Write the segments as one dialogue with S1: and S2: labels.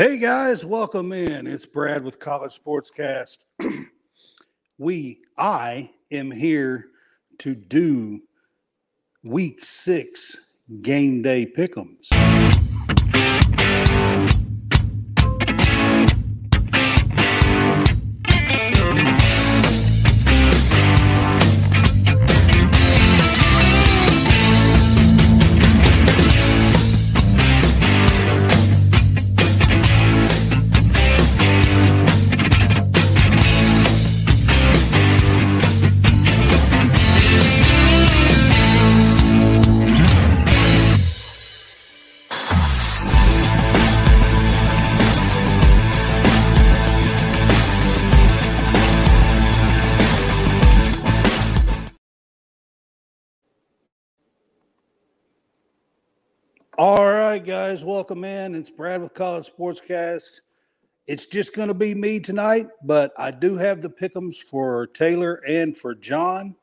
S1: Hey guys, welcome in. It's Brad with College Sportscast. we, I am here to do week six game day pick'ems. Right, guys, welcome in. It's Brad with College Sportscast. It's just going to be me tonight, but I do have the pickums for Taylor and for Jon.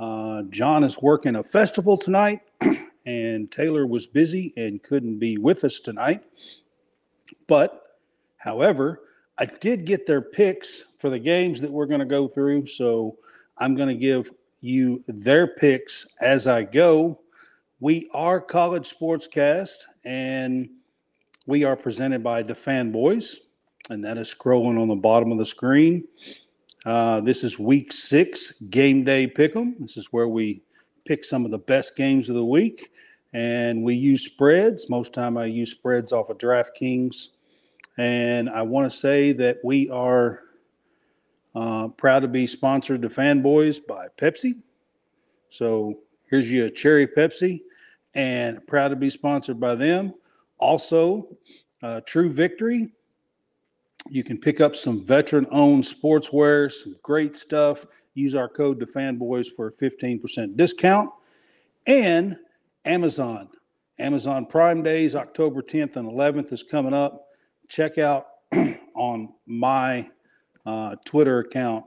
S1: Uh, Jon is working a festival tonight, and Taylor was busy and couldn't be with us tonight. But, however, I did get their picks for the games that we're going to go through. So I'm going to give you their picks as I go. We are College Sportscast, and we are presented by the Fanboys, and that is scrolling on the bottom of the screen. Uh, this is week six, game day pick'em. This is where we pick some of the best games of the week, and we use spreads. Most time, I use spreads off of DraftKings, and I want to say that we are uh, proud to be sponsored to Fanboys by Pepsi. So here's your cherry Pepsi and proud to be sponsored by them. Also, uh, True Victory. You can pick up some veteran owned sportswear, some great stuff. Use our code to fanboys for a 15% discount. And Amazon. Amazon Prime Days, October 10th and 11th is coming up. Check out on my uh, Twitter account.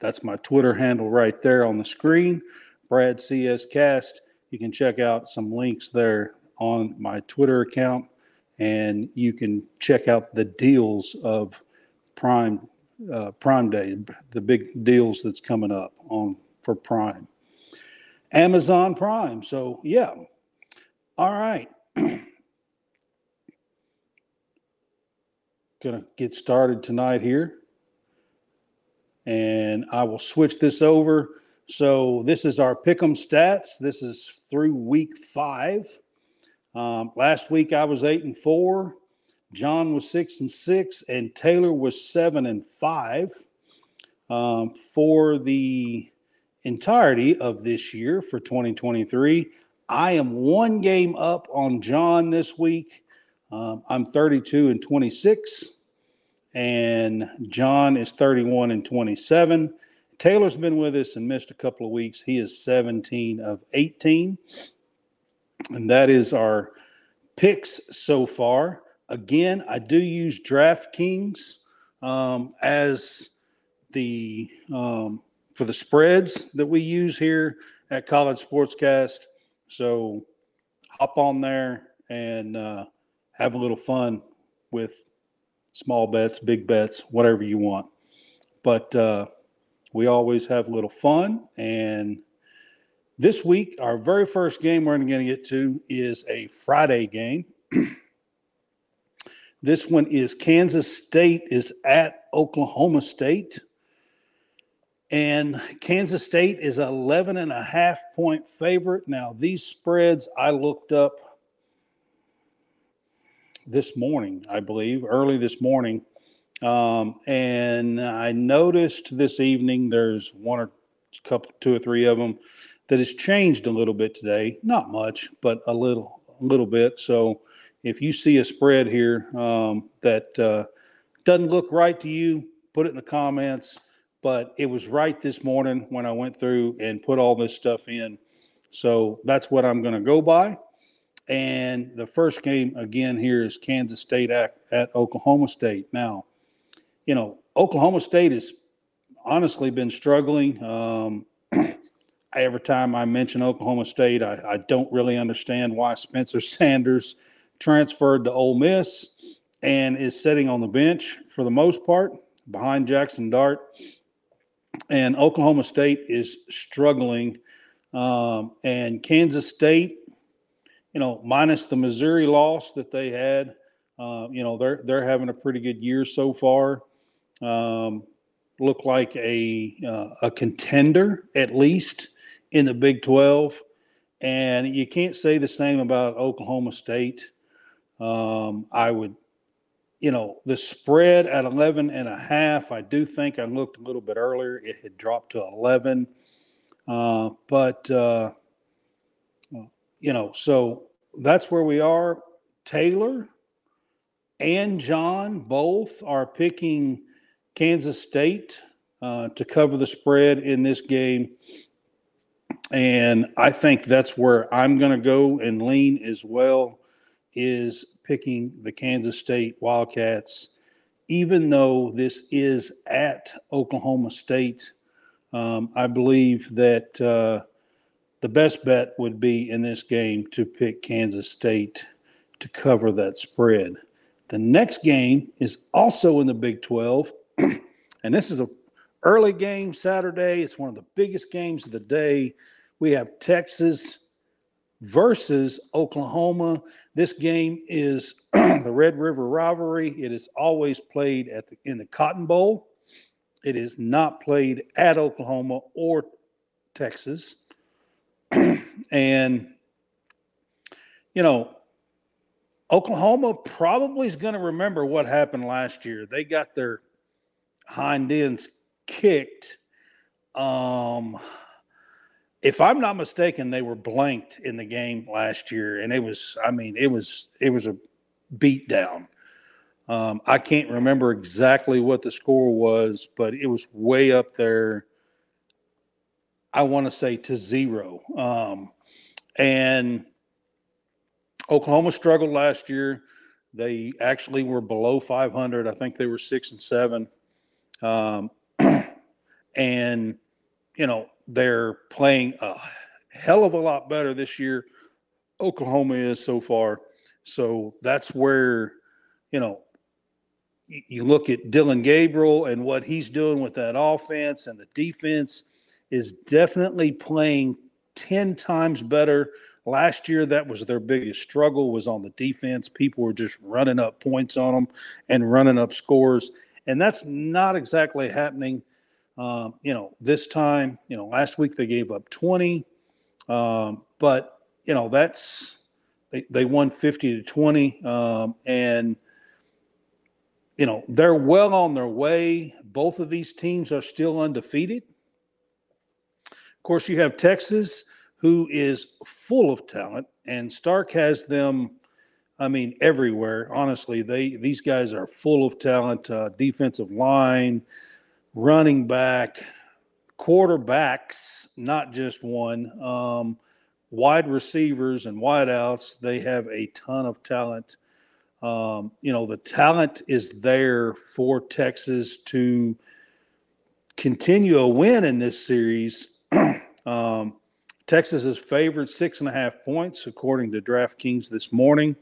S1: That's my Twitter handle right there on the screen. Brad CS Cast you can check out some links there on my Twitter account, and you can check out the deals of Prime uh, Prime Day, the big deals that's coming up on for Prime, Amazon Prime. So yeah, all right. Gonna get started tonight here, and I will switch this over so this is our pick'em stats. This is through week five. Um, last week I was eight and four. Jon was six and six, and Taylor was seven and five. Um, for the entirety of this year for 2023, I am one game up on Jon this week. Um, I'm 32 and 26, and Jon is 31 and 27. Taylor's been with us and missed a couple of weeks. He is 17 of 18. And that is our picks so far. Again, I do use DraftKings um, as the um, for the spreads that we use here at College Sportscast. So hop on there and uh, have a little fun with small bets, big bets, whatever you want. But uh, we always have a little fun. And this week, our very first game we're going to get to is a Friday game. this one is Kansas State is at Oklahoma State. And Kansas State is 11 and a half point favorite. Now, these spreads I looked up this morning, I believe, early this morning. Um, and I noticed this evening there's one or couple, two or three of them that has changed a little bit today. Not much, but a little, a little bit. So if you see a spread here um, that uh, doesn't look right to you, put it in the comments. But it was right this morning when I went through and put all this stuff in. So that's what I'm going to go by. And the first game again here is Kansas State at, at Oklahoma State. Now, you know, Oklahoma State has honestly been struggling. Um, every time I mention Oklahoma State, I, I, don't really understand why Spencer Sanders transferred to Ole Miss. and is sitting on the bench for the most part behind Jackson Dart. And Oklahoma State is struggling. Um, and Kansas State, you know, minus the Missouri loss that they had, uh, you know, they're they're having a pretty good year so far. Um, look like a uh, a contender at least in the Big Twelve, and you can't say the same about Oklahoma State. Um, I would, you know, the spread at 11 and a half, I do think I looked a little bit earlier. It had dropped to 11. Uh, but, uh, you know, so that's where we are. Taylor and Jon both are picking Kansas State uh, to cover the spread in this game. And I think that's where I'm going to go and lean as well is picking the Kansas State Wildcats, even though this is at Oklahoma State. Um, I believe that uh, the best bet would be in this game to pick Kansas State to cover that spread. The next game is also in the Big 12, and this is a early game Saturday. It's one of the biggest games of the day. We have Texas versus Oklahoma. This game is the Red River rivalry. It is always played at the, in the Cotton Bowl. It is not played at Oklahoma or Texas. and you know, Oklahoma probably is going to remember what happened last year. They got their hind ends kicked. Um, if I'm not mistaken, they were blanked in the game last year, and it was, I mean, it was it was a beat down. Um, I can't remember exactly what the score was, but it was way up there. I want to say to zero. Um, and Oklahoma struggled last year. They actually were below 500. I think they were six and seven. Um, and, you know, they're playing a hell of a lot better this year. Oklahoma is so far. So that's where, you know, you look at Dillon Gabriel and what he's doing with that offense and the defense is definitely playing 10 times better. Last year, that was their biggest struggle was on the defense. People were just running up points on them and running up scores. And that's not exactly happening – um, you know, this time, you know, last week they gave up 20, um, but you know that's they, they won 50 to 20, um, and you know they're well on their way. Both of these teams are still undefeated. Of course, you have Texas, who is full of talent, and Sark has them. I mean, everywhere. Honestly, they these guys are full of talent. Uh, defensive line running back, quarterbacks, not just one, um, wide receivers and wideouts. They have a ton of talent. Um, you know, the talent is there for Texas to continue a win in this series. um, Texas is favored six and a half points, according to DraftKings this morning.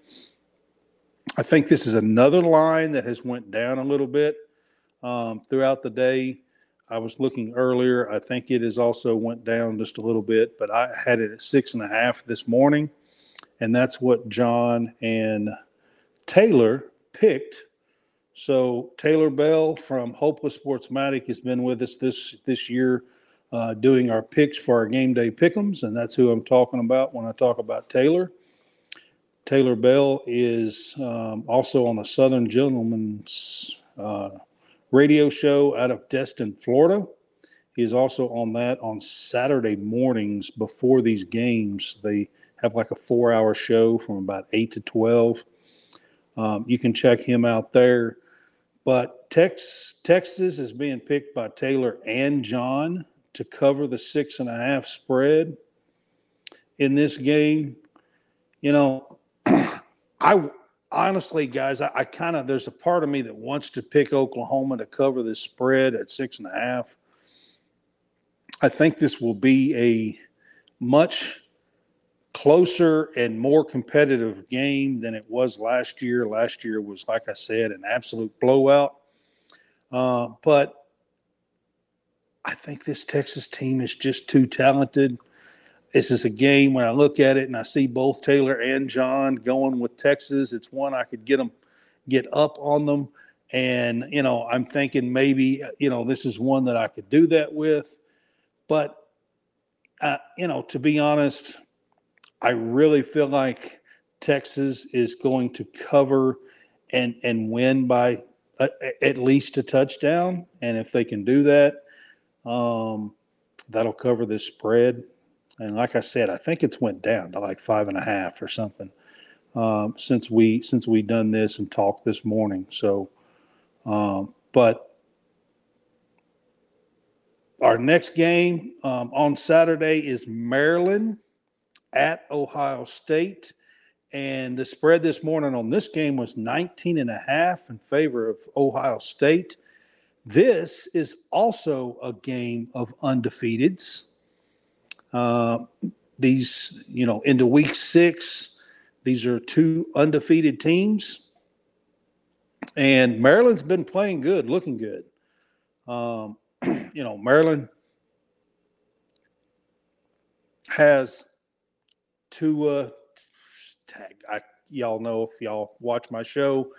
S1: I think this is another line that has went down a little bit um, throughout the day. I was looking earlier. I think it has also went down just a little bit, but I had it at six and a half this morning, and that's what Jon and Taylor picked. So Taylor Bell from Hopeless Sportsmatic has been with us this this year, uh, doing our picks for our game day pickums, and that's who I'm talking about when I talk about Taylor. Taylor Bell is um, also on the Southern Gentleman's uh, radio show out of Destin, Florida. He is also on that on Saturday mornings before these games. They have like a four hour show from about 8 to 12. Um, you can check him out there. But Tex, Texas is being picked by Taylor and Jon to cover the six and a half spread in this game. You know, I honestly, guys, I, I kind of there's a part of me that wants to pick Oklahoma to cover this spread at six and a half. I think this will be a much closer and more competitive game than it was last year. Last year was, like I said, an absolute blowout. Uh, but I think this Texas team is just too talented. This is a game when I look at it and I see both Taylor and Jon going with Texas. It's one I could get them get up on them. And, you know, I'm thinking maybe, you know, this is one that I could do that with. But, uh, you know, to be honest, I really feel like Texas is going to cover and, and win by a, at least a touchdown. And if they can do that, um, that'll cover this spread. And like I said, I think it's went down to like five and a half or something um, since we since we done this and talked this morning. So, um, but our next game um, on Saturday is Maryland at Ohio State. And the spread this morning on this game was 19 and a half in favor of Ohio State. This is also a game of undefeateds. Uh, these, you know, into week six, these are two undefeated teams. And Maryland's been playing good, looking good. Um, you know, Maryland has uh, tag. I, y'all know if y'all watch my show,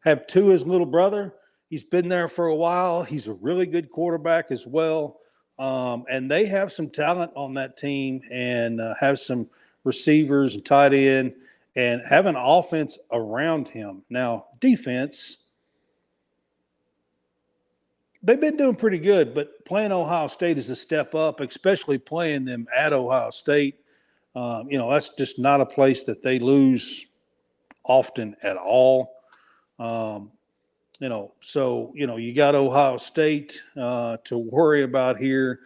S1: have his little brother. He's been there for a while. He's a really good quarterback as well. Um, and they have some talent on that team and uh, have some receivers and tight end and have an offense around him. Now, defense, they've been doing pretty good, but playing Ohio State is a step up, especially playing them at Ohio State. Um, you know, that's just not a place that they lose often at all. Um, you know, so you know you got Ohio State uh, to worry about here,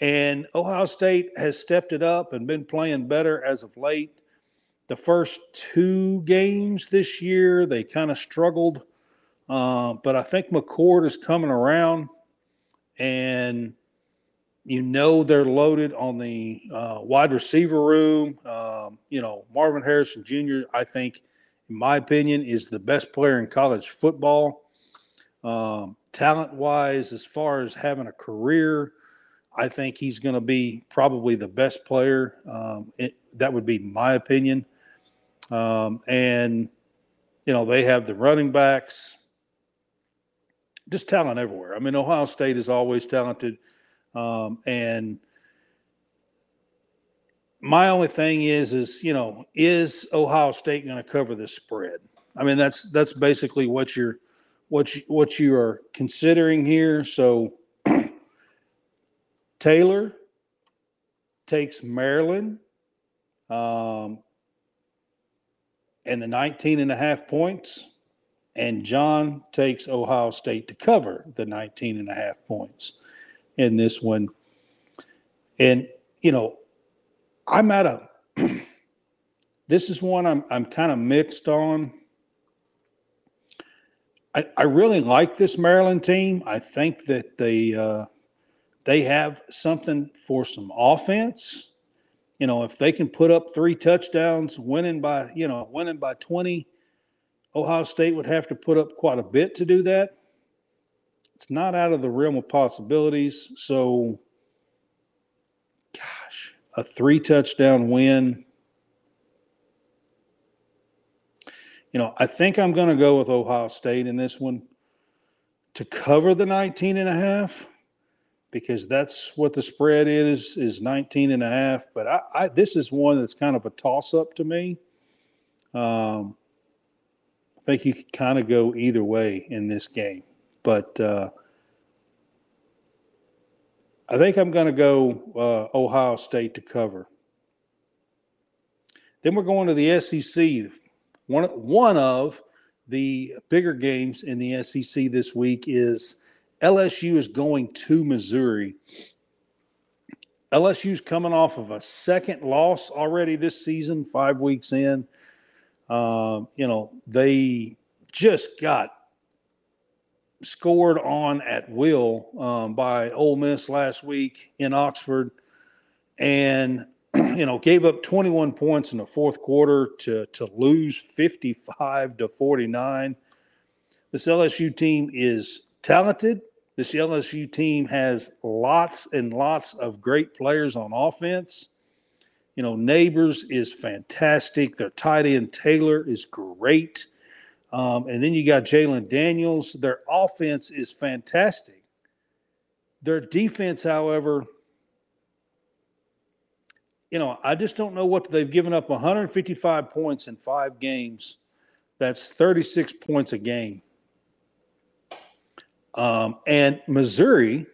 S1: and Ohio State has stepped it up and been playing better as of late. The first two games this year, they kind of struggled, uh, but I think McCord is coming around, and you know they're loaded on the uh, wide receiver room. Um, you know, Marvin Harrison Jr. I think, in my opinion, is the best player in college football. Um, talent wise, as far as having a career, I think he's going to be probably the best player. Um, it, that would be my opinion. Um, and, you know, they have the running backs, just talent everywhere. I mean, Ohio State is always talented. Um, and my only thing is, is, you know, is Ohio State going to cover the spread? I mean, that's, that's basically what you're, what you, what you are considering here. So Taylor takes Maryland um, and the 19 and a half points, and Jon takes Ohio State to cover the 19 and a half points in this one. And, you know, I'm at a, this is one I'm, I'm kind of mixed on I, I really like this Maryland team. I think that they uh, they have something for some offense. You know, if they can put up three touchdowns, winning by you know winning by twenty, Ohio State would have to put up quite a bit to do that. It's not out of the realm of possibilities. So, gosh, a three touchdown win you know, I think I'm going to go with Ohio State in this one to cover the 19 and a half because that's what the spread is is 19 and a half. But I, I this is one that's kind of a toss up to me. Um, i think you could kind of go either way in this game. But uh, i think i'm going to go uh, ohio state to cover. Then we're going to the sec one, one of the bigger games in the SEC this week is LSU is going to Missouri. LSU's coming off of a second loss already this season, five weeks in. Um, you know, they just got scored on at will um, by Ole Miss last week in Oxford. And you know, gave up 21 points in the fourth quarter to to lose 55 to 49. This LSU team is talented. This LSU team has lots and lots of great players on offense. You know, Nabers is fantastic. Their tight end Taylor is great. Um, and then you got Jalen Daniels. Their offense is fantastic. Their defense, however, you know, I just don't know what they've given up 155 points in five games. That's 36 points a game. Um, and Missouri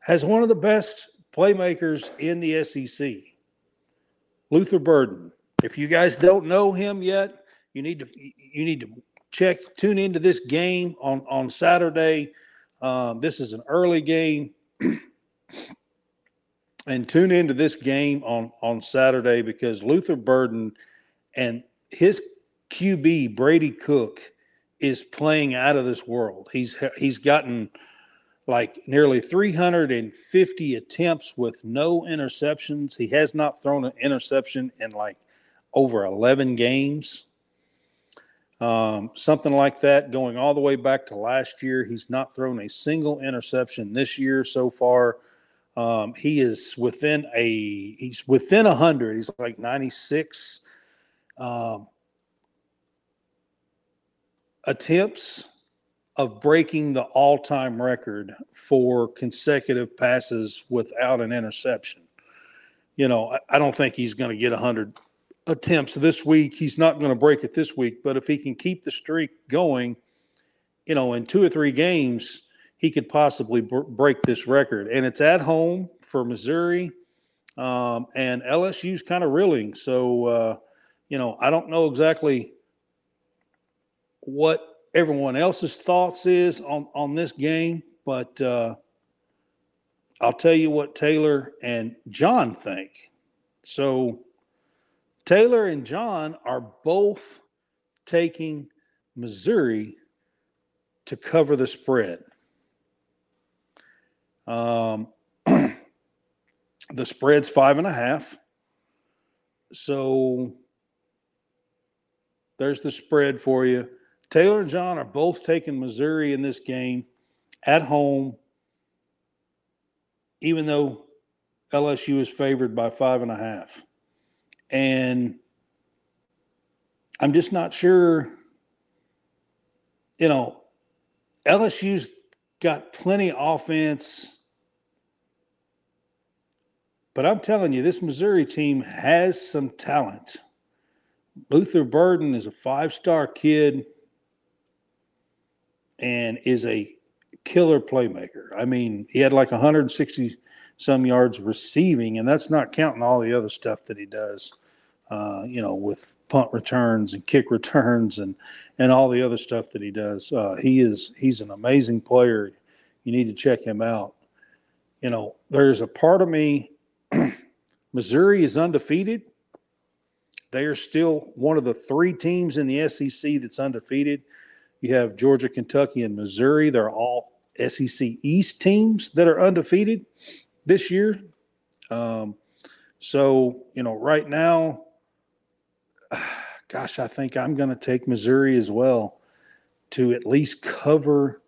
S1: has one of the best playmakers in the SEC, Luther Burden. If you guys don't know him yet, you need to you need to check tune into this game on on Saturday. Um, this is an early game, and tune into this game on on Saturday because Luther Burden and his QB Brady Cook is playing out of this world. He's he's gotten like nearly 350 attempts with no interceptions. He has not thrown an interception in like over 11 games. Um, something like that going all the way back to last year. He's not thrown a single interception this year so far. Um, he is within a he's within a hundred. He's like 96. Um, attempts of breaking the all-time record for consecutive passes without an interception. You know, I, I don't think he's going to get a 100 attempts this week. He's not going to break it this week, but if he can keep the streak going, you know, in two or three games, he could possibly b- break this record. And it's at home for Missouri, um, and LSU's kind of reeling. So, uh, you know, I don't know exactly what everyone else's thoughts is on on this game, but uh, I'll tell you what Taylor and Jon think. So Taylor and Jon are both taking Missouri to cover the spread. Um, the spread's five and a half. So there's the spread for you. Taylor and Jon are both taking Missouri in this game at home, even though LSU is favored by five and a half. And I'm just not sure, you know, LSU's got plenty of offense. But I'm telling you, this Missouri team has some talent. Luther Burden is a five star kid and is a killer playmaker. I mean, he had like 160 some yards receiving, and that's not counting all the other stuff that he does. Uh, you know, with punt returns and kick returns and and all the other stuff that he does. Uh, he is he's an amazing player. You need to check him out. You know, there's a part of me. Missouri is undefeated. They are still one of the three teams in the SEC that's undefeated. You have Georgia, Kentucky, and Missouri. They're all SEC East teams that are undefeated this year. Um, so, you know, right now, gosh, I think I'm going to take Missouri as well to at least cover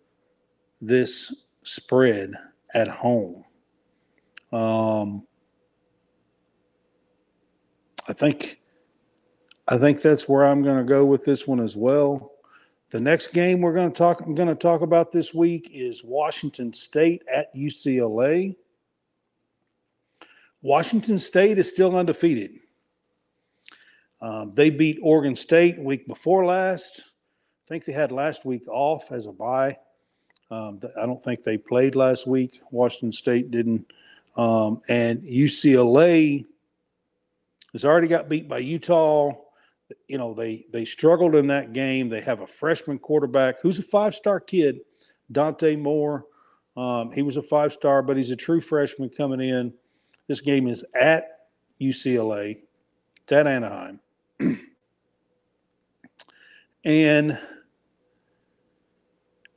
S1: this spread at home. Um, I think I think that's where I'm going to go with this one as well. The next game we're going to talk I'm going to talk about this week is Washington State at UCLA. Washington State is still undefeated. Um, they beat Oregon State week before last. I think they had last week off as a bye. Um, I don't think they played last week. Washington State didn't. Um, and UCLA has already got beat by Utah you know they they struggled in that game. They have a freshman quarterback who's a five star kid, Dante Moore. Um, he was a five star, but he's a true freshman coming in. This game is at UCLA, it's at Anaheim, and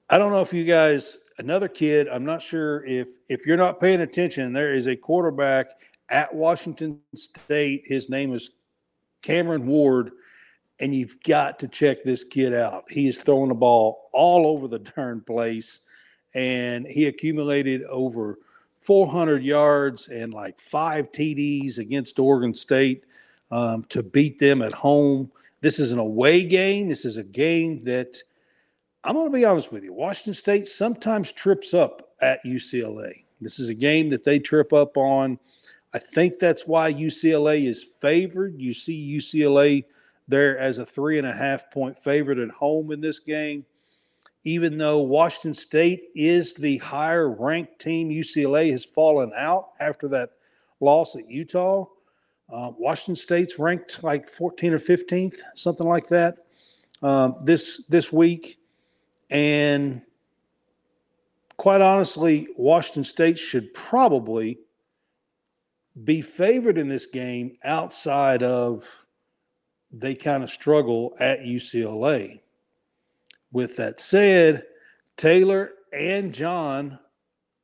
S1: I don't know if you guys another kid. I'm not sure if if you're not paying attention. There is a quarterback at Washington State. His name is Cameron Ward, and you've got to check this kid out. He is throwing the ball all over the darn place, and he accumulated over 400 yards and like five TDs against Oregon State um, to beat them at home. This is an away game. This is a game that I'm going to be honest with you. Washington State sometimes trips up at UCLA. This is a game that they trip up on. I think that's why UCLA is favored. You see UCLA there as a three and a half point favorite at home in this game. Even though Washington State is the higher ranked team, UCLA has fallen out after that loss at Utah. Uh, Washington State's ranked like 14 or 15th, something like that, um, this this week. And quite honestly, Washington State should probably be favored in this game outside of they kind of struggle at UCLA. With that said, Taylor and Jon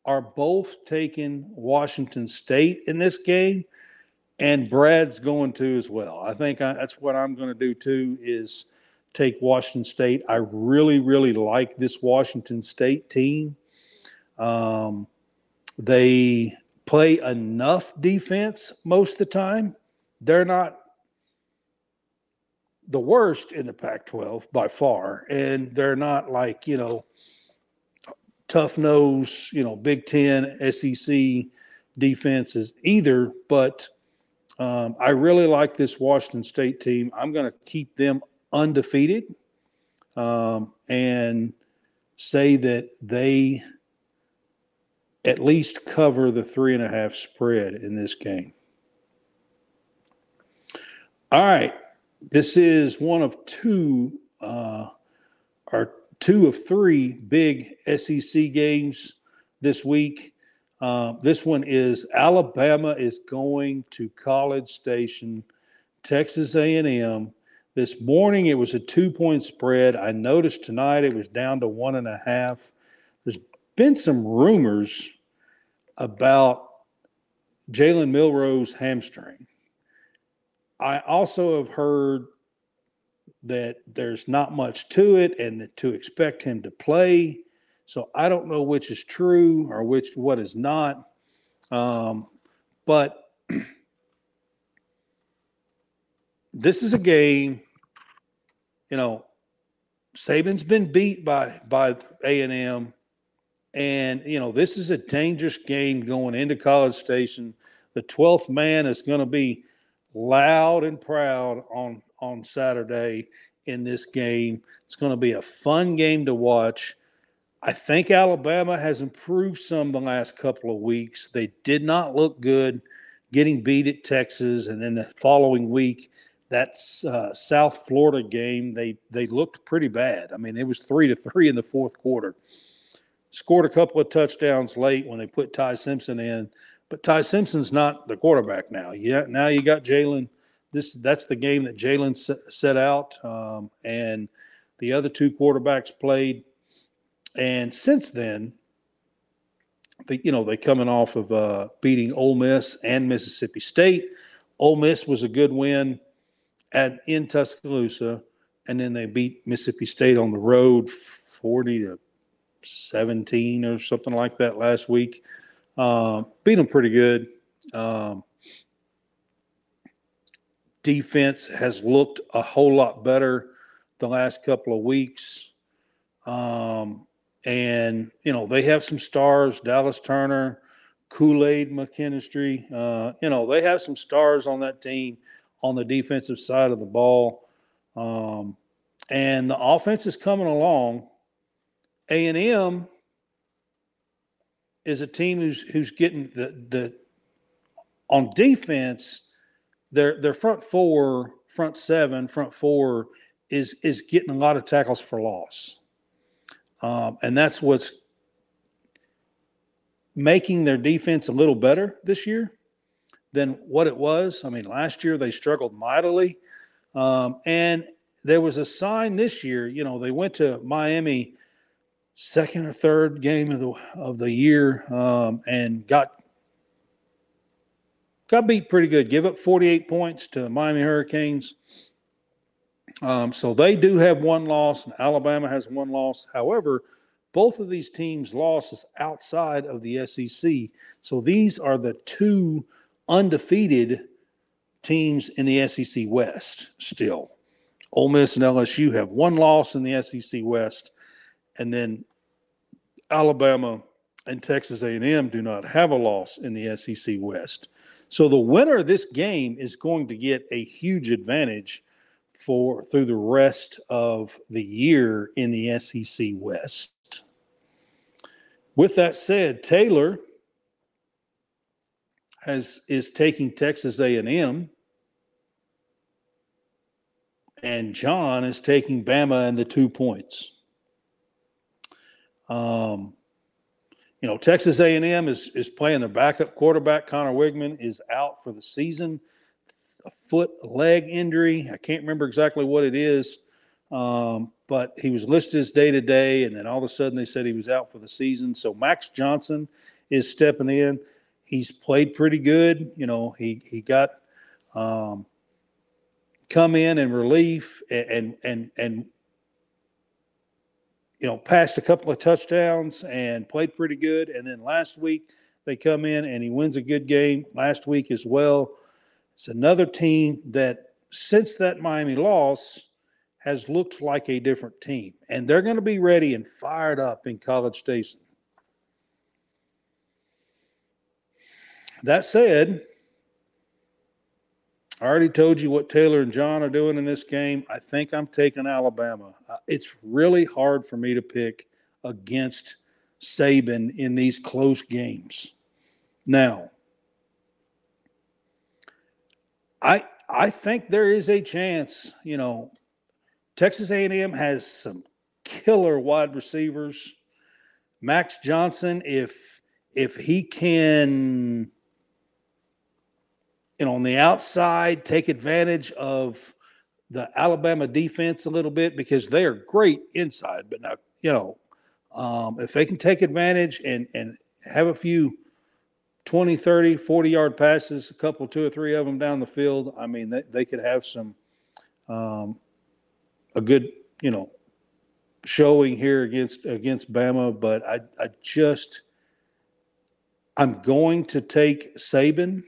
S1: are both taking Washington State in this game, and Brad's going to as well. I think I, that's what I'm going to do too. Is take Washington State. I really, really like this Washington State team. Um, they play enough defense most of the time. They're not the worst in the Pac 12 by far. And they're not like, you know, tough nose, you know, Big Ten, SEC defenses either. But um, I really like this Washington State team. I'm going to keep them undefeated um, and say that they at least cover the three and a half spread in this game. All right. This is one of two, uh, or two of three big SEC games this week. Uh, this one is Alabama is going to College Station, Texas A&M. This morning it was a two-point spread. I noticed tonight it was down to one and a half. Been some rumors about Jalen Milroe's hamstring. I also have heard that there's not much to it and that to expect him to play. So I don't know which is true or which what is not. Um, but this is a game, you know, Saban's been beat by by A and M, and you know this is a dangerous game going into College Station. The twelfth man is going to be loud and proud on on Saturday in this game. It's going to be a fun game to watch. I think Alabama has improved some the last couple of weeks. They did not look good getting beat at Texas, and then the following week, that uh, South Florida game, they they looked pretty bad. I mean, it was three to three in the fourth quarter. Scored a couple of touchdowns late when they put Ty Simpson in, but Ty Simpson's not the quarterback now. Yeah, now you got Jalen. This that's the game that Jalen set out, um, and the other two quarterbacks played. And since then, they, you know, they coming off of uh, beating Ole Miss and Mississippi State. Ole Miss was a good win at in Tuscaloosa, and then they beat Mississippi State on the road, forty to seventeen or something like that last week. Uh, beat them pretty good. Um, defense has looked a whole lot better the last couple of weeks. Um, and, you know, they have some stars, Dallas Turner, Kool Aid McKinstry. Uh, you know, they have some stars on that team on the defensive side of the ball. Um, and the offense is coming along. A&M is a team who's who's getting the the on defense, their their front four, front seven, front four is is getting a lot of tackles for loss, um, and that's what's making their defense a little better this year than what it was. I mean, last year they struggled mightily, um, and there was a sign this year. You know, they went to Miami second or third game of the of the year um, and got got beat pretty good. Give up 48 points to Miami Hurricanes. Um, so they do have one loss, and Alabama has one loss. However, both of these teams' losses outside of the SEC. So these are the two undefeated teams in the SEC West still. Ole Miss and LSU have one loss in the SEC West, and then Alabama and Texas A&M do not have a loss in the SEC West. So the winner of this game is going to get a huge advantage for through the rest of the year in the SEC West. With that said, Taylor has is taking Texas A&M and Jon is taking Bama and the two points. Um, you know, Texas A&M is is playing their backup quarterback. Conner Weigman is out for the season, a foot leg injury. I can't remember exactly what it is, um, but he was listed as day to day, and then all of a sudden they said he was out for the season. So Max Johnson is stepping in. He's played pretty good. You know, he he got um, come in in relief and and and, and you know, passed a couple of touchdowns and played pretty good. And then last week they come in and he wins a good game last week as well. It's another team that since that Miami loss has looked like a different team. And they're going to be ready and fired up in College Station. That said, I already told you what Taylor and Jon are doing in this game. I think I'm taking Alabama. Uh, it's really hard for me to pick against Saban in these close games. Now, I I think there is a chance. You know, Texas A&M has some killer wide receivers. Max Johnson, if if he can know, on the outside, take advantage of the Alabama defense a little bit because they are great inside. But now, you know, um, if they can take advantage and and have a few 20, 30, 40 yard passes, a couple, two or three of them down the field, I mean, they, they could have some, um, a good, you know, showing here against against Bama. But I, I just, I'm going to take Saban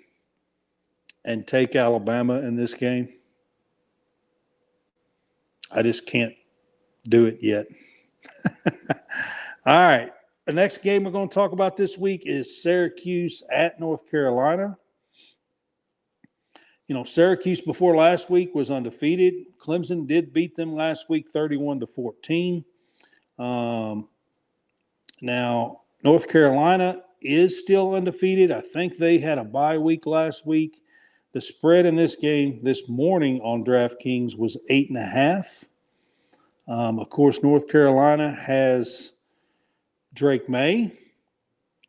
S1: and take Alabama in this game. I just can't do it yet. All right. The next game we're going to talk about this week is Syracuse at North Carolina. You know, Syracuse before last week was undefeated. Clemson did beat them last week 31 to 14. Um, now, North Carolina is still undefeated. I think they had a bye week last week. The spread in this game this morning on DraftKings was eight and a half. Um, of course, North Carolina has Drake Maye,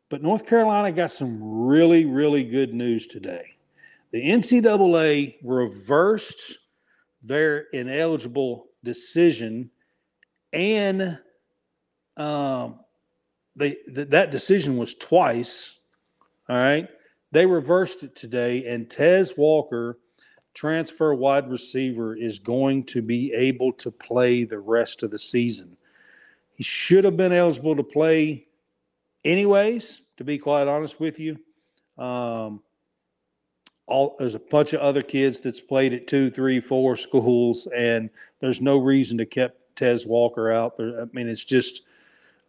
S1: but North Carolina got some really, really good news today. The NCAA reversed their ineligible decision, and um, they th- that decision was twice. All right, they reversed it today, and Tez Walker, transfer wide receiver, is going to be able to play the rest of the season. He should have been eligible to play anyways, to be quite honest with you. Um, all, there's a bunch of other kids that's played at two, three, four schools, and there's no reason to keep Tez Walker out. There, I mean, it's just –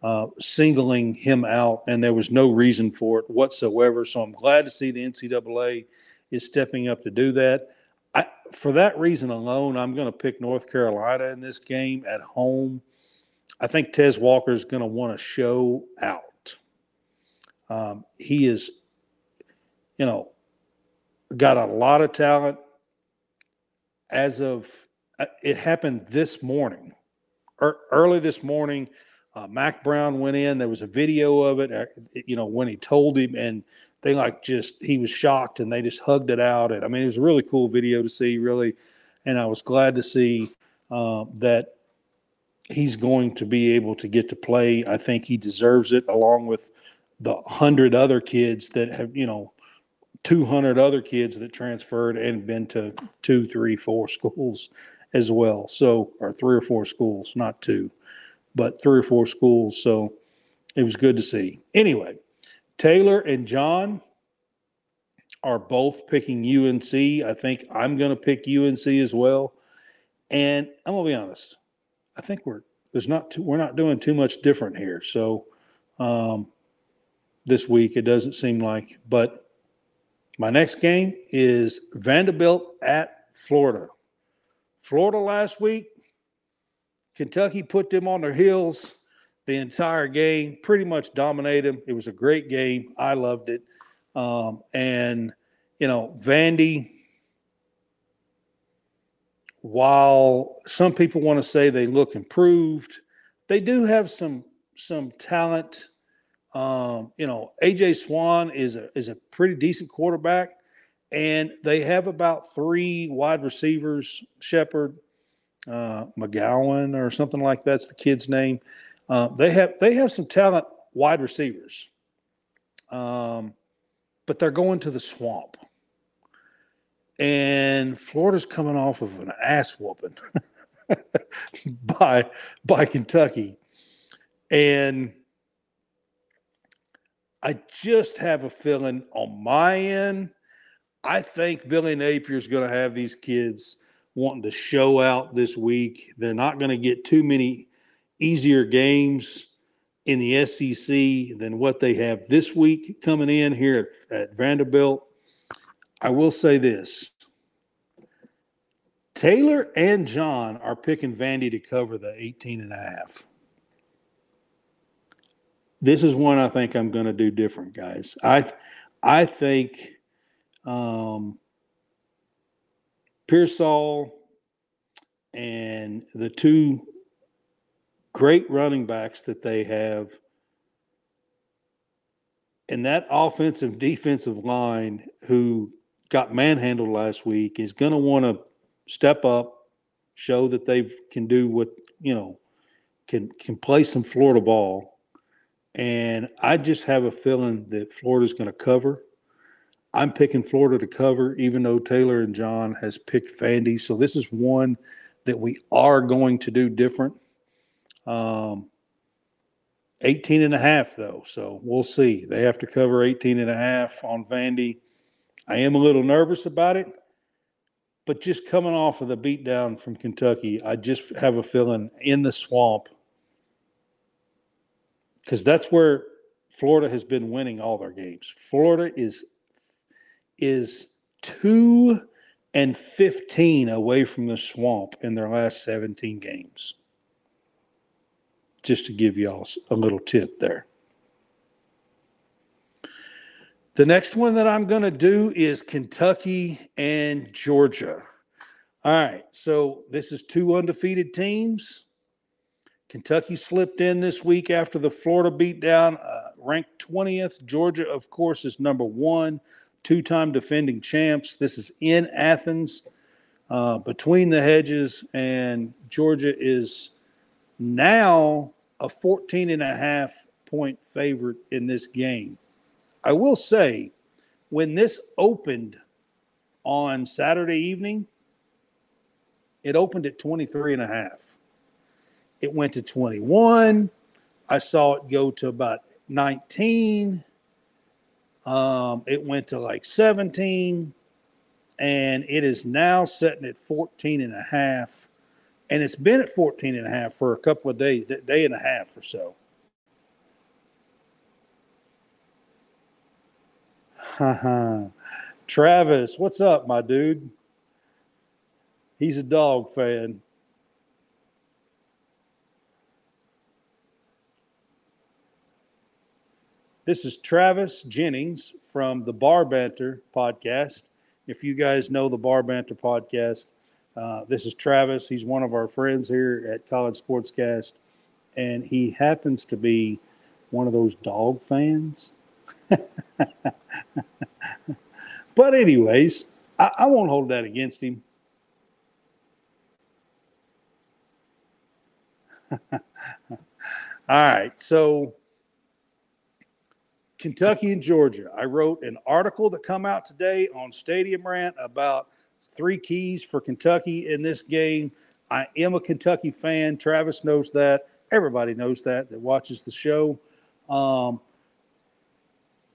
S1: uh, singling him out, and there was no reason for it whatsoever. So I'm glad to see the NCAA is stepping up to do that. I, for that reason alone, I'm going to pick North Carolina in this game at home. I think Tez Walker is going to want to show out. Um, he is, you know, got a lot of talent. As of uh, it happened this morning, early this morning, uh, Mack Brown went in. There was a video of it, you know, when he told him, and they like just he was shocked, and they just hugged it out. And I mean, it was a really cool video to see, really. And I was glad to see uh, that he's going to be able to get to play. I think he deserves it, along with the hundred other kids that have, you know, 200 other kids that transferred and been to two, three, four schools as well. So, or three or four schools, not two, but three or four schools. So it was good to see. Anyway, Taylor and Jon are both picking UNC. I think I'm going to pick UNC as well. And I'm going to be honest. I think we're there's not too, we're not doing too much different here. So um, this week it doesn't seem like. But my next game is Vanderbilt at Florida. Florida last week, Kentucky put them on their heels the entire game, pretty much dominated them. It was a great game. I loved it. Um, and, you know, Vandy, while some people want to say they look improved, they do have some some talent. Um, you know, AJ Swann is a is a pretty decent quarterback, and they have about three wide receivers: Sheppard, uh, McGowan, or something like that's the kid's name. Uh, they have they have some talent wide receivers, um, but they're going to the swamp, and Florida's coming off of an ass whooping by by Kentucky, and I just have a feeling on my end. I think Billy Napier is going to have these kids wanting to show out this week. They're not going to get too many easier games in the SEC than what they have this week coming in here at, at Vanderbilt. I will say this Taylor and Jon are picking Vandy to cover the 18 and a half. This is one I think I'm going to do different, guys. I I think um, Pearsall and the two great running backs that they have. And that offensive defensive line who got manhandled last week is going to want to step up, show that they can do what, you know, can can play some Florida ball. And I just have a feeling that Florida's going to cover. I'm picking Florida to cover, even though Taylor and Jon has picked Vandy. So this is one that we are going to do different. Um, 18 and a half though. So we'll see. They have to cover 18 and a half on Vandy. I am a little nervous about it, but just coming off of the beatdown from Kentucky, I just have a feeling in the swamp because that's where Florida has been winning all their games. Florida is is two and 15 away from the swamp in their last 17 games just to give y'all a little tip there. The next one that I'm going to do is Kentucky and Georgia. All right, so this is two undefeated teams. Kentucky slipped in this week after the Florida beatdown, uh, ranked 20th. Georgia, of course, is number one, two time defending champs. This is in Athens, uh, between the hedges, and Georgia is now a 14 and a half point favorite in this game. I will say, when this opened on Saturday evening, it opened at 23 and a half. It went to 21. I saw it go to about 19. Um, it went to like 17. And it is now sitting at 14 and a half and it's been at 14 and a half for a couple of days, day and a half or so. Travis, what's up, my dude? He's a dog fan. This is Travis Jennings from the Bar Banter podcast. If you guys know the Bar Banter podcast, uh, this is Travis. He's one of our friends here at College Sportscast, and he happens to be one of those dog fans. but, anyways, I, I won't hold that against him. All right, so Kentucky and Georgia. I wrote an article that come out today on Stadium Rant about three keys for Kentucky in this game. I am a Kentucky fan. Travis knows that. Everybody knows that that watches the show. Um,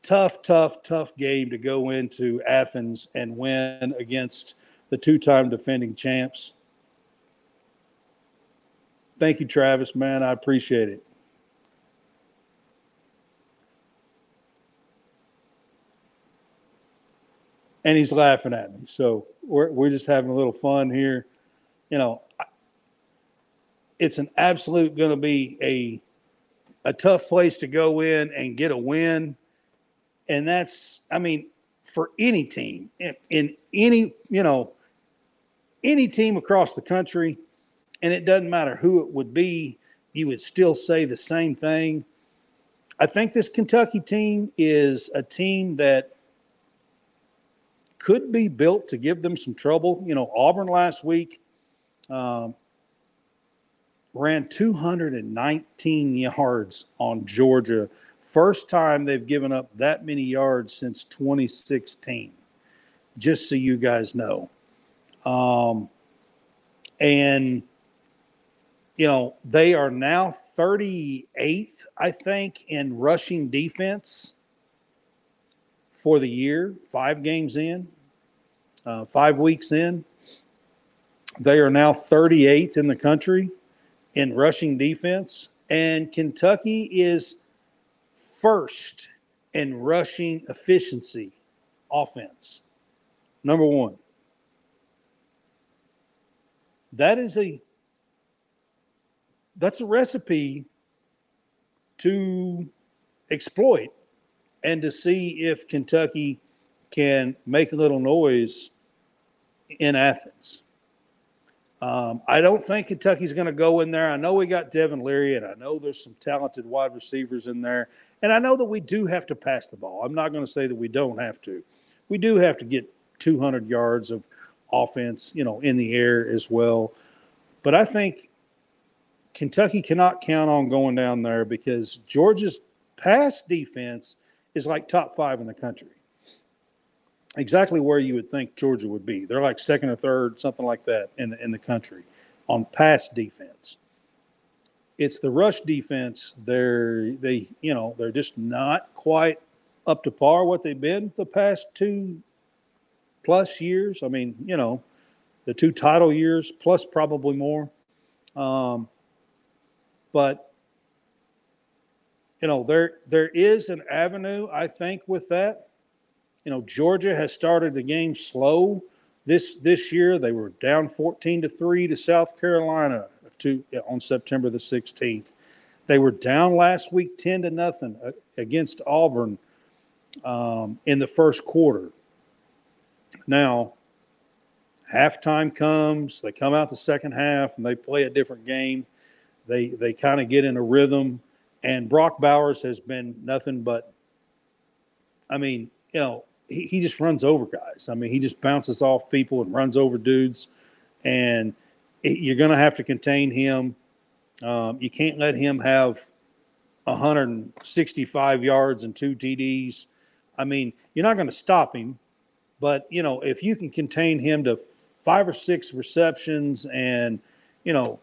S1: tough, tough, tough game to go into Athens and win against the two-time defending champs. Thank you, Travis, man. I appreciate it. And he's laughing at me. So we're, we're just having a little fun here. You know, it's an absolute going to be a a tough place to go in and get a win. And that's, I mean, for any team in, in any, you know, any team across the country, and it doesn't matter who it would be, you would still say the same thing. I think this Kentucky team is a team that could be built to give them some trouble. You know, Auburn last week um, ran 219 yards on Georgia. First time they've given up that many yards since 2016, just so you guys know. Um, and you know, they are now 38th, I think, in rushing defense for the year, five games in, uh, five weeks in. They are now 38th in the country in rushing defense. And Kentucky is first in rushing efficiency offense. Number one. That is a that's a recipe to exploit and to see if Kentucky can make a little noise in Athens. Um, I don't think Kentucky's going to go in there. I know we got Devin Leary, and I know there's some talented wide receivers in there. And I know that we do have to pass the ball. I'm not going to say that we don't have to. We do have to get 200 yards of offense, you know, in the air as well. But I think Kentucky cannot count on going down there because Georgia's pass defense is like top five in the country. Exactly where you would think Georgia would be. They're like second or third, something like that in the, in the country on pass defense. It's the rush defense. They're they you know they're just not quite up to par what they've been the past two plus years. I mean, you know, the two title years plus probably more. Um, but you know, there there is an avenue, I think, with that. You know, Georgia has started the game slow this this year. They were down 14 to 3 to South Carolina to on September the 16th. They were down last week 10 to nothing uh, against Auburn um, in the first quarter. Now, halftime comes, they come out the second half and they play a different game. They they kind of get in a rhythm. And Brock Bowers has been nothing but, I mean, you know, he, he just runs over guys. I mean, he just bounces off people and runs over dudes. And you're going to have to contain him. Um, you can't let him have 165 yards and two TDs. I mean, you're not going to stop him, but you know, if you can contain him to five or six receptions and you know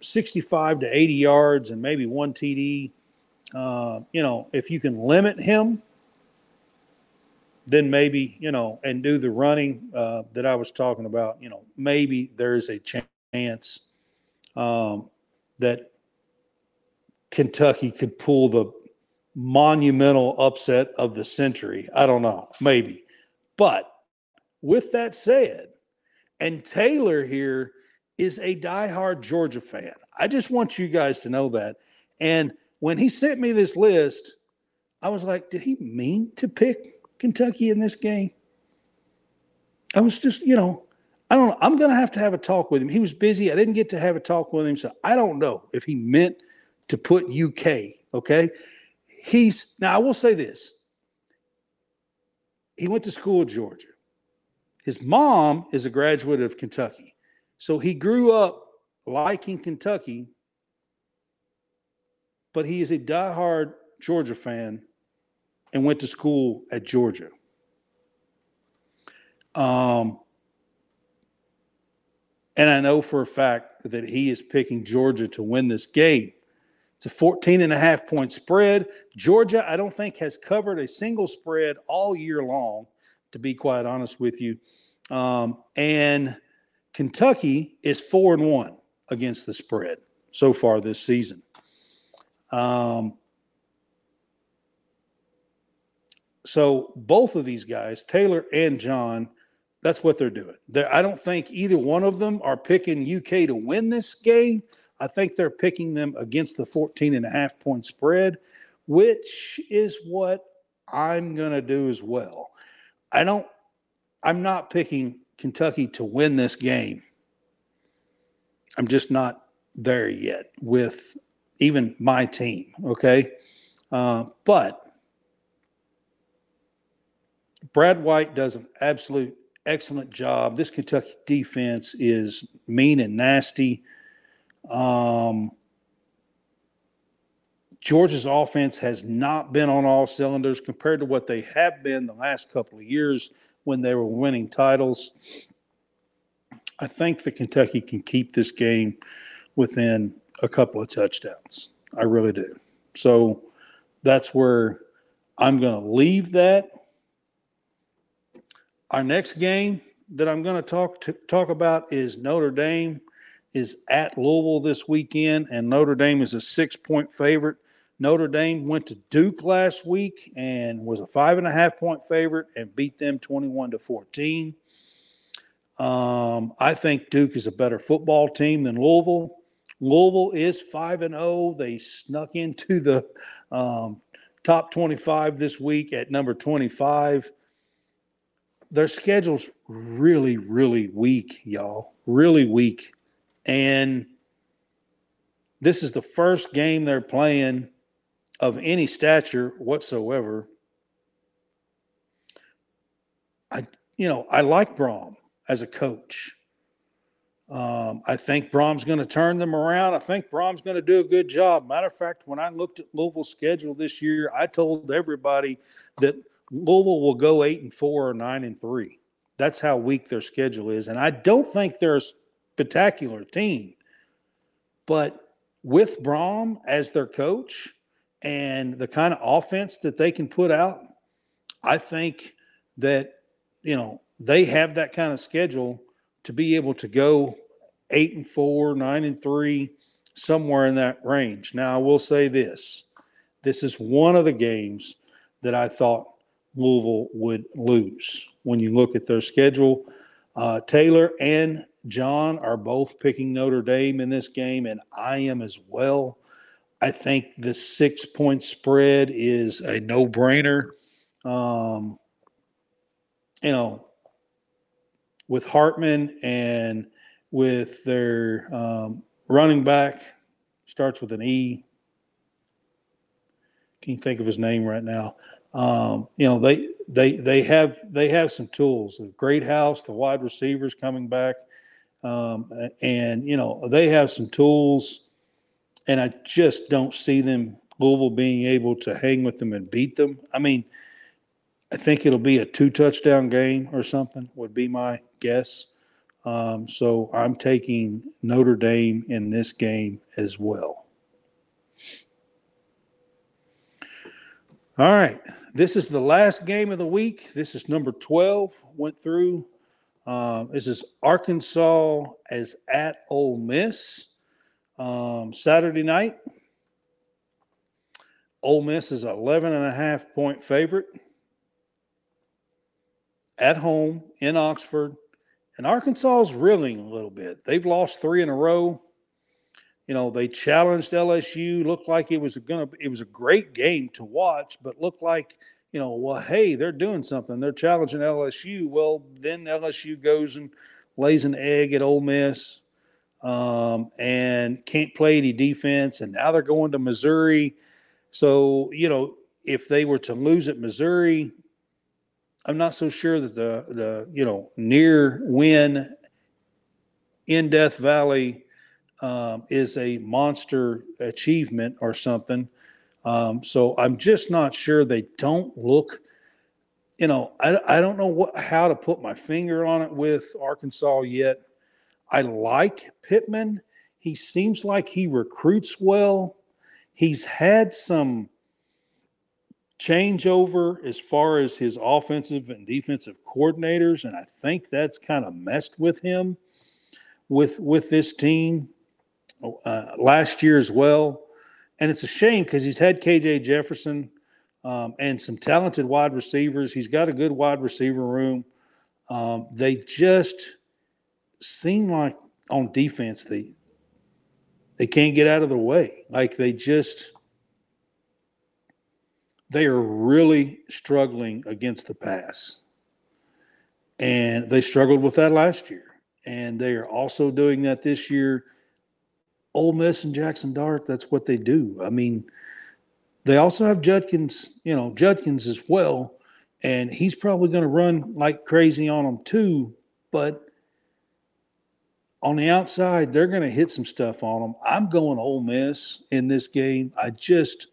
S1: 65 to 80 yards and maybe one TD. Uh, you know, if you can limit him, then maybe, you know, and do the running uh, that I was talking about, you know, maybe there's a chance um, that Kentucky could pull the monumental upset of the century. I don't know, maybe. But with that said, and Taylor here is a diehard Georgia fan. I just want you guys to know that. And when he sent me this list, I was like, did he mean to pick Kentucky in this game? I was just, you know, I don't know. I'm going to have to have a talk with him. He was busy. I didn't get to have a talk with him. So I don't know if he meant to put UK. Okay. He's, now I will say this. He went to school at Georgia. His mom is a graduate of Kentucky. So he grew up liking Kentucky, but he is a diehard Georgia fan. and went to school at Georgia. Um, and I know for a fact that he is picking Georgia to win this game. It's a 14 and a half point spread. Georgia, I don't think, has covered a single spread all year long, to be quite honest with you. Um, and Kentucky is four and one against the spread so far this season. Um, so both of these guys, Taylor and Jon, that's what they're doing. They're, I don't think either one of them are picking UK to win this game. I think they're picking them against the 14 and a half point spread, which is what I'm going to do as well. I don't, I'm not picking Kentucky to win this game. I'm just not there yet with even my team. Okay. Uh, but Brad White does an absolute excellent job. This Kentucky defense is mean and nasty. Um, Georgia's offense has not been on all cylinders compared to what they have been the last couple of years when they were winning titles. I think the Kentucky can keep this game within a couple of touchdowns. I really do. So that's where I'm going to leave that. Our next game that I'm going to talk to, talk about is Notre Dame is at Louisville this weekend, and Notre Dame is a six point favorite. Notre Dame went to Duke last week and was a five and a half point favorite and beat them 21 to 14. Um, I think Duke is a better football team than Louisville. Louisville is 5 and 0. They snuck into the um, top 25 this week at number 25 their schedule's really, really weak, y'all. Really weak. And this is the first game they're playing of any stature whatsoever. I, you know, I like Brohm as a coach. Um, I think Brohm's going to turn them around. I think Brohm's going to do a good job. Matter of fact, when I looked at Louisville's schedule this year, I told everybody that Louisville will go eight and four or nine and three. That's how weak their schedule is. And I don't think they're a spectacular team. But with Brohm as their coach and the kind of offense that they can put out, I think that, you know, they have that kind of schedule to be able to go eight and four, nine and three, somewhere in that range. Now, I will say this this is one of the games that I thought Louisville would lose. When you look at their schedule, uh, Taylor and Jon are both picking Notre Dame in this game, and I am as well. I think the six point spread is a no brainer. Um, you know, with Hartman and with their um, running back, starts with an E. Can you think of his name right now? Um, you know, they they they have they have some tools. The Greathouse, the wide receivers coming back, um, and you know they have some tools, and I just don't see them Louisville being able to hang with them and beat them. I mean, I think it'll be a two touchdown game or something. Would be my guess. Um, so I'm taking Notre Dame in this game as well. All right. This is the last game of the week. This is number 12. Went through. Um, this is Arkansas as at Ole Miss um, Saturday night. Ole Miss is 11 and a half point favorite at home in Oxford. And Arkansas is reeling a little bit. They've lost three in a row you know they challenged LSU. Looked like it was gonna it was a great game to watch, but looked like you know well hey they're doing something. They're challenging LSU. Well then LSU goes and lays an egg at Ole Miss um, and can't play any defense. And now they're going to Missouri. So you know if they were to lose at Missouri, I'm not so sure that the the you know near win in Death Valley um, is a monster achievement or something. Um, so I'm just not sure they don't look. You know, I, I don't know what how to put my finger on it with Arkansas yet. I like Pittman. He seems like he recruits well. He's had some changeover as far as his offensive and defensive coordinators, and I think that's kind of messed with him with with this team uh, last year as well. And it's a shame because he's had KJ Jefferson um, and some talented wide receivers. He's got a good wide receiver room. Um, they just seem like on defense they they can't get out of the way. Like they just they are really struggling against the pass. And they struggled with that last year. And they are also doing that this year. Ole Miss and Jaxson Dart, that's what they do. I mean, they also have Judkins, you know, Judkins as well. And he's probably going to run like crazy on them too. But on the outside, they're going to hit some stuff on them. I'm going Ole Miss in this game. I just,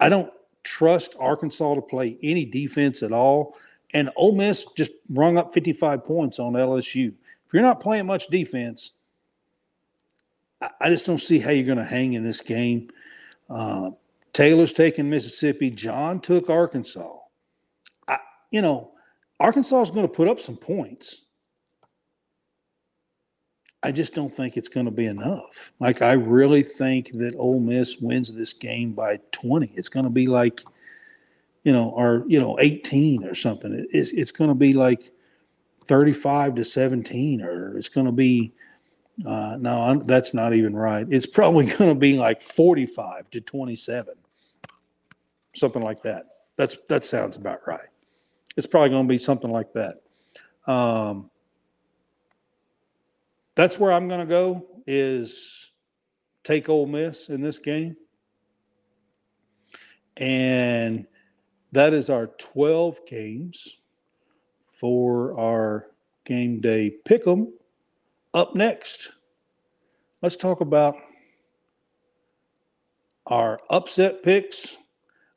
S1: I don't trust Arkansas to play any defense at all. And Ole Miss just rung up 55 points on LSU. If you're not playing much defense, I just don't see how you're going to hang in this game. Uh, Taylor's taking Mississippi. Jon took Arkansas. I, you know, Arkansas is going to put up some points. I just don't think it's going to be enough. Like I really think that Ole Miss wins this game by 20. It's going to be like, you know, or you know, 18 or something. It's it's going to be like 35 to 17, or it's going to be. Uh, no, I'm, that's not even right. It's probably going to be like 45 to 27, something like that. That's that sounds about right. It's probably going to be something like that. Um, that's where I'm going to go is take Ole Miss in this game. And that is our 12 games for our game day pick 'em. Up next, let's talk about our upset picks.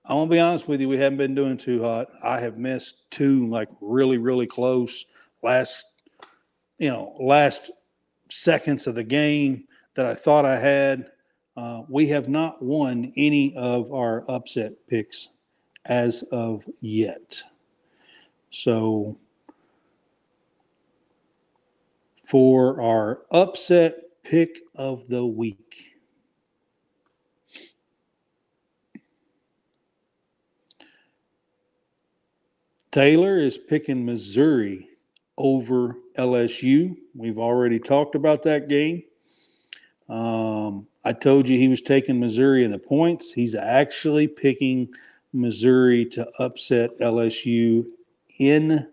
S1: I want to be honest with you, we haven't been doing too hot. I have missed two like really, really close last, you know, last seconds of the game that I thought I had. Uh, we have not won any of our upset picks as of yet. So, for our upset pick of the week, Taylor is picking Missouri over LSU. We've already talked about that game. Um, I told you he was taking Missouri in the points. He's actually picking Missouri to upset LSU in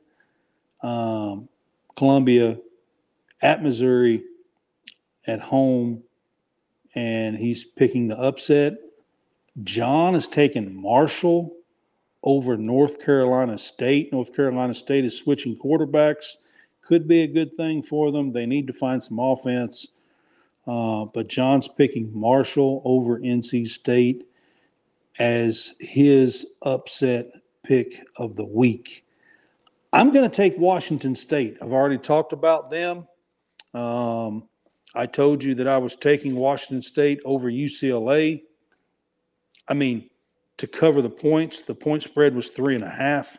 S1: um, Columbia at Missouri at home, and he's picking the upset. Jon is taking Marshall over North Carolina State. North Carolina State is switching quarterbacks. Could be a good thing for them. They need to find some offense. Uh, but Jon's picking Marshall over NC State as his upset pick of the week. I'm going to take Washington State. I've already talked about them. Um, I told you that I was taking Washington State over UCLA. I mean, to cover the points. The point spread was three and a half.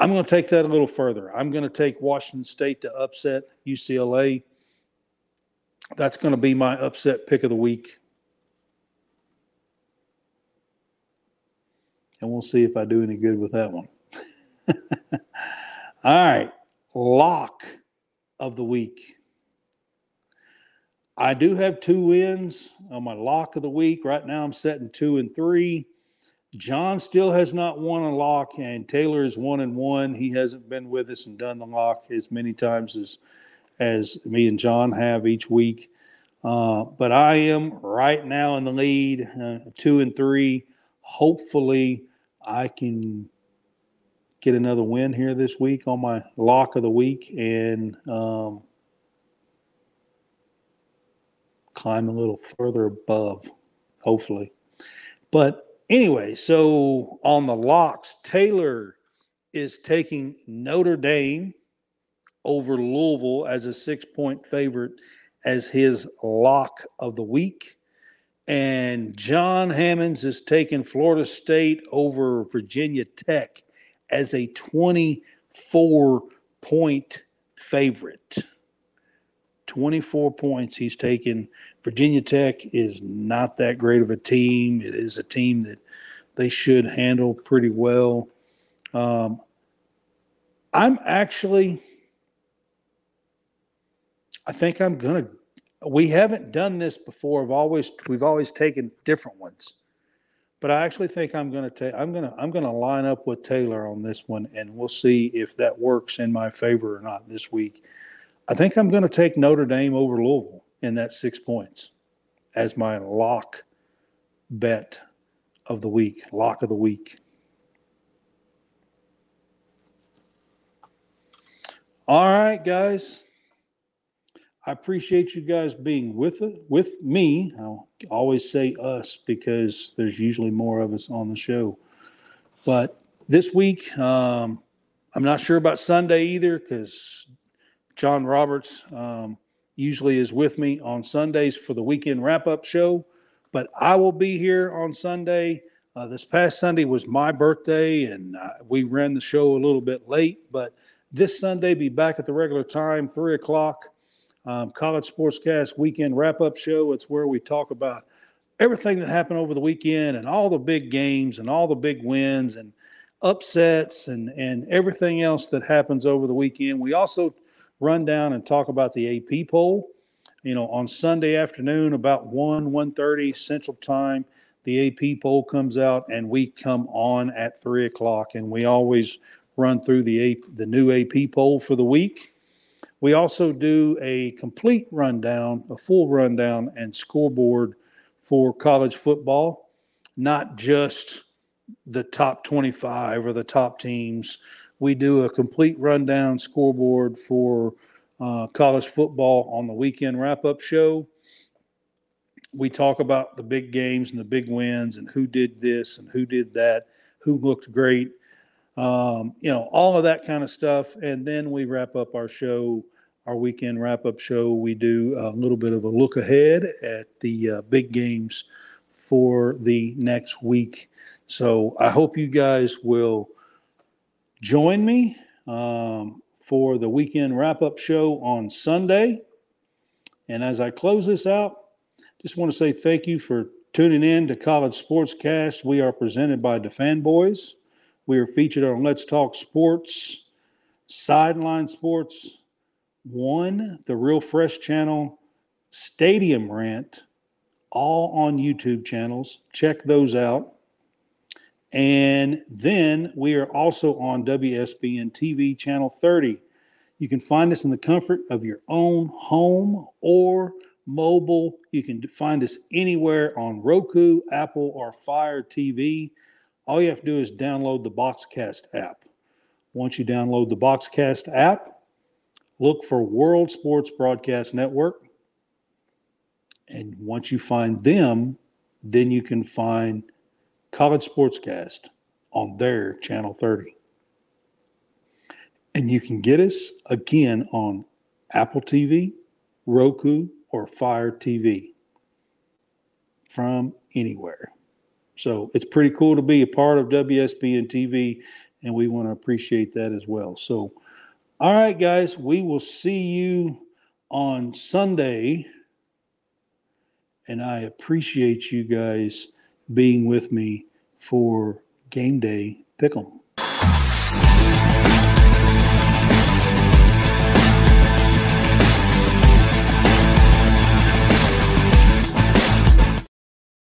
S1: I'm going to take that a little further. I'm going to take Washington State to upset UCLA. That's going to be my upset pick of the week. And we'll see if I do any good with that one. All right. Lock of the week. I do have two wins on my lock of the week. Right now, I'm setting two and three. Jon still has not won a lock, and Taylor is one and one. He hasn't been with us and done the lock as many times as as me and Jon have each week. Uh, but I am right now in the lead, uh, two and three. Hopefully, I can get another win here this week on my lock of the week and um, climb a little further above, hopefully. But Anyway, so on the locks, Taylor is taking Notre Dame over Louisville as a six point favorite as his lock of the week. And Jon Hammonds is taking Florida State over Virginia Tech as a 24 point favorite. 24 points he's taken. Virginia Tech is not that great of a team. It is a team that they should handle pretty well. Um, I'm actually, I think I'm to we haven't done this before. I've always we've always taken different ones, but I actually think I'm to take I'm to I'm to line up with Taylor on this one, and we'll see if that works in my favor or not this week. I think I'm to take Notre Dame over Louisville in that six points as my lock bet of the week, lock of the week. All right, guys. I appreciate you guys being with it, with me. I'll always say us because there's usually more of us on the show. But this week, um, I'm not sure about Sunday either because John Roberts um, usually is with me on Sundays for the weekend wrap up show. But I will be here on Sunday. Uh, this past Sunday was my birthday, and uh, we ran the show a little bit late. But this Sunday, be back at the regular time, three o'clock um, College Sportscast Weekend Wrap Up Show. It's where we talk about everything that happened over the weekend and all the big games and all the big wins and upsets and, and everything else that happens over the weekend. We also run down and talk about the AP poll. You know, on Sunday afternoon, about 1, 1.30 Central Time, the AP poll comes out and we come on at 3 o'clock and we always run through the, AP, the new AP poll for the week we also do a complete rundown, a full rundown and scoreboard for college football, not just the top 25 or the top teams. We do a complete rundown scoreboard for uh, college football on the weekend wrap up show. We talk about the big games and the big wins and who did this and who did that, who looked great, um, you know, all of that kind of stuff. And then we wrap up our show, our weekend wrap up show. We do a little bit of a look ahead at the uh, big games for the next week. So I hope you guys will join me um, for the weekend wrap up show on Sunday. And as I close this out, just want to say thank you for tuning in to College Sportscast. We are presented by the Fanboys. We are featured on Let's Talk Sports, Sideline Sports, One, the Real Fresh channel, Stadium Rant, all on YouTube channels. Check those out. And then we are also on WSBN TV channel 30. You can find us in the comfort of your own home or mobile. You can find us anywhere on Roku, Apple, or Fire TV all you have to do is download the Boxcast app. Once you download the Boxcast app, look for World Sports Broadcast Network. And once you find them, then you can find College Sportscast on their channel 30. And you can get us again on Apple TV, Roku, or Fire TV from anywhere. So it's pretty cool to be a part of WSBN TV, and we want to appreciate that as well. So, all right, guys, we will see you on Sunday. And I appreciate you guys being with me for game day pick'em.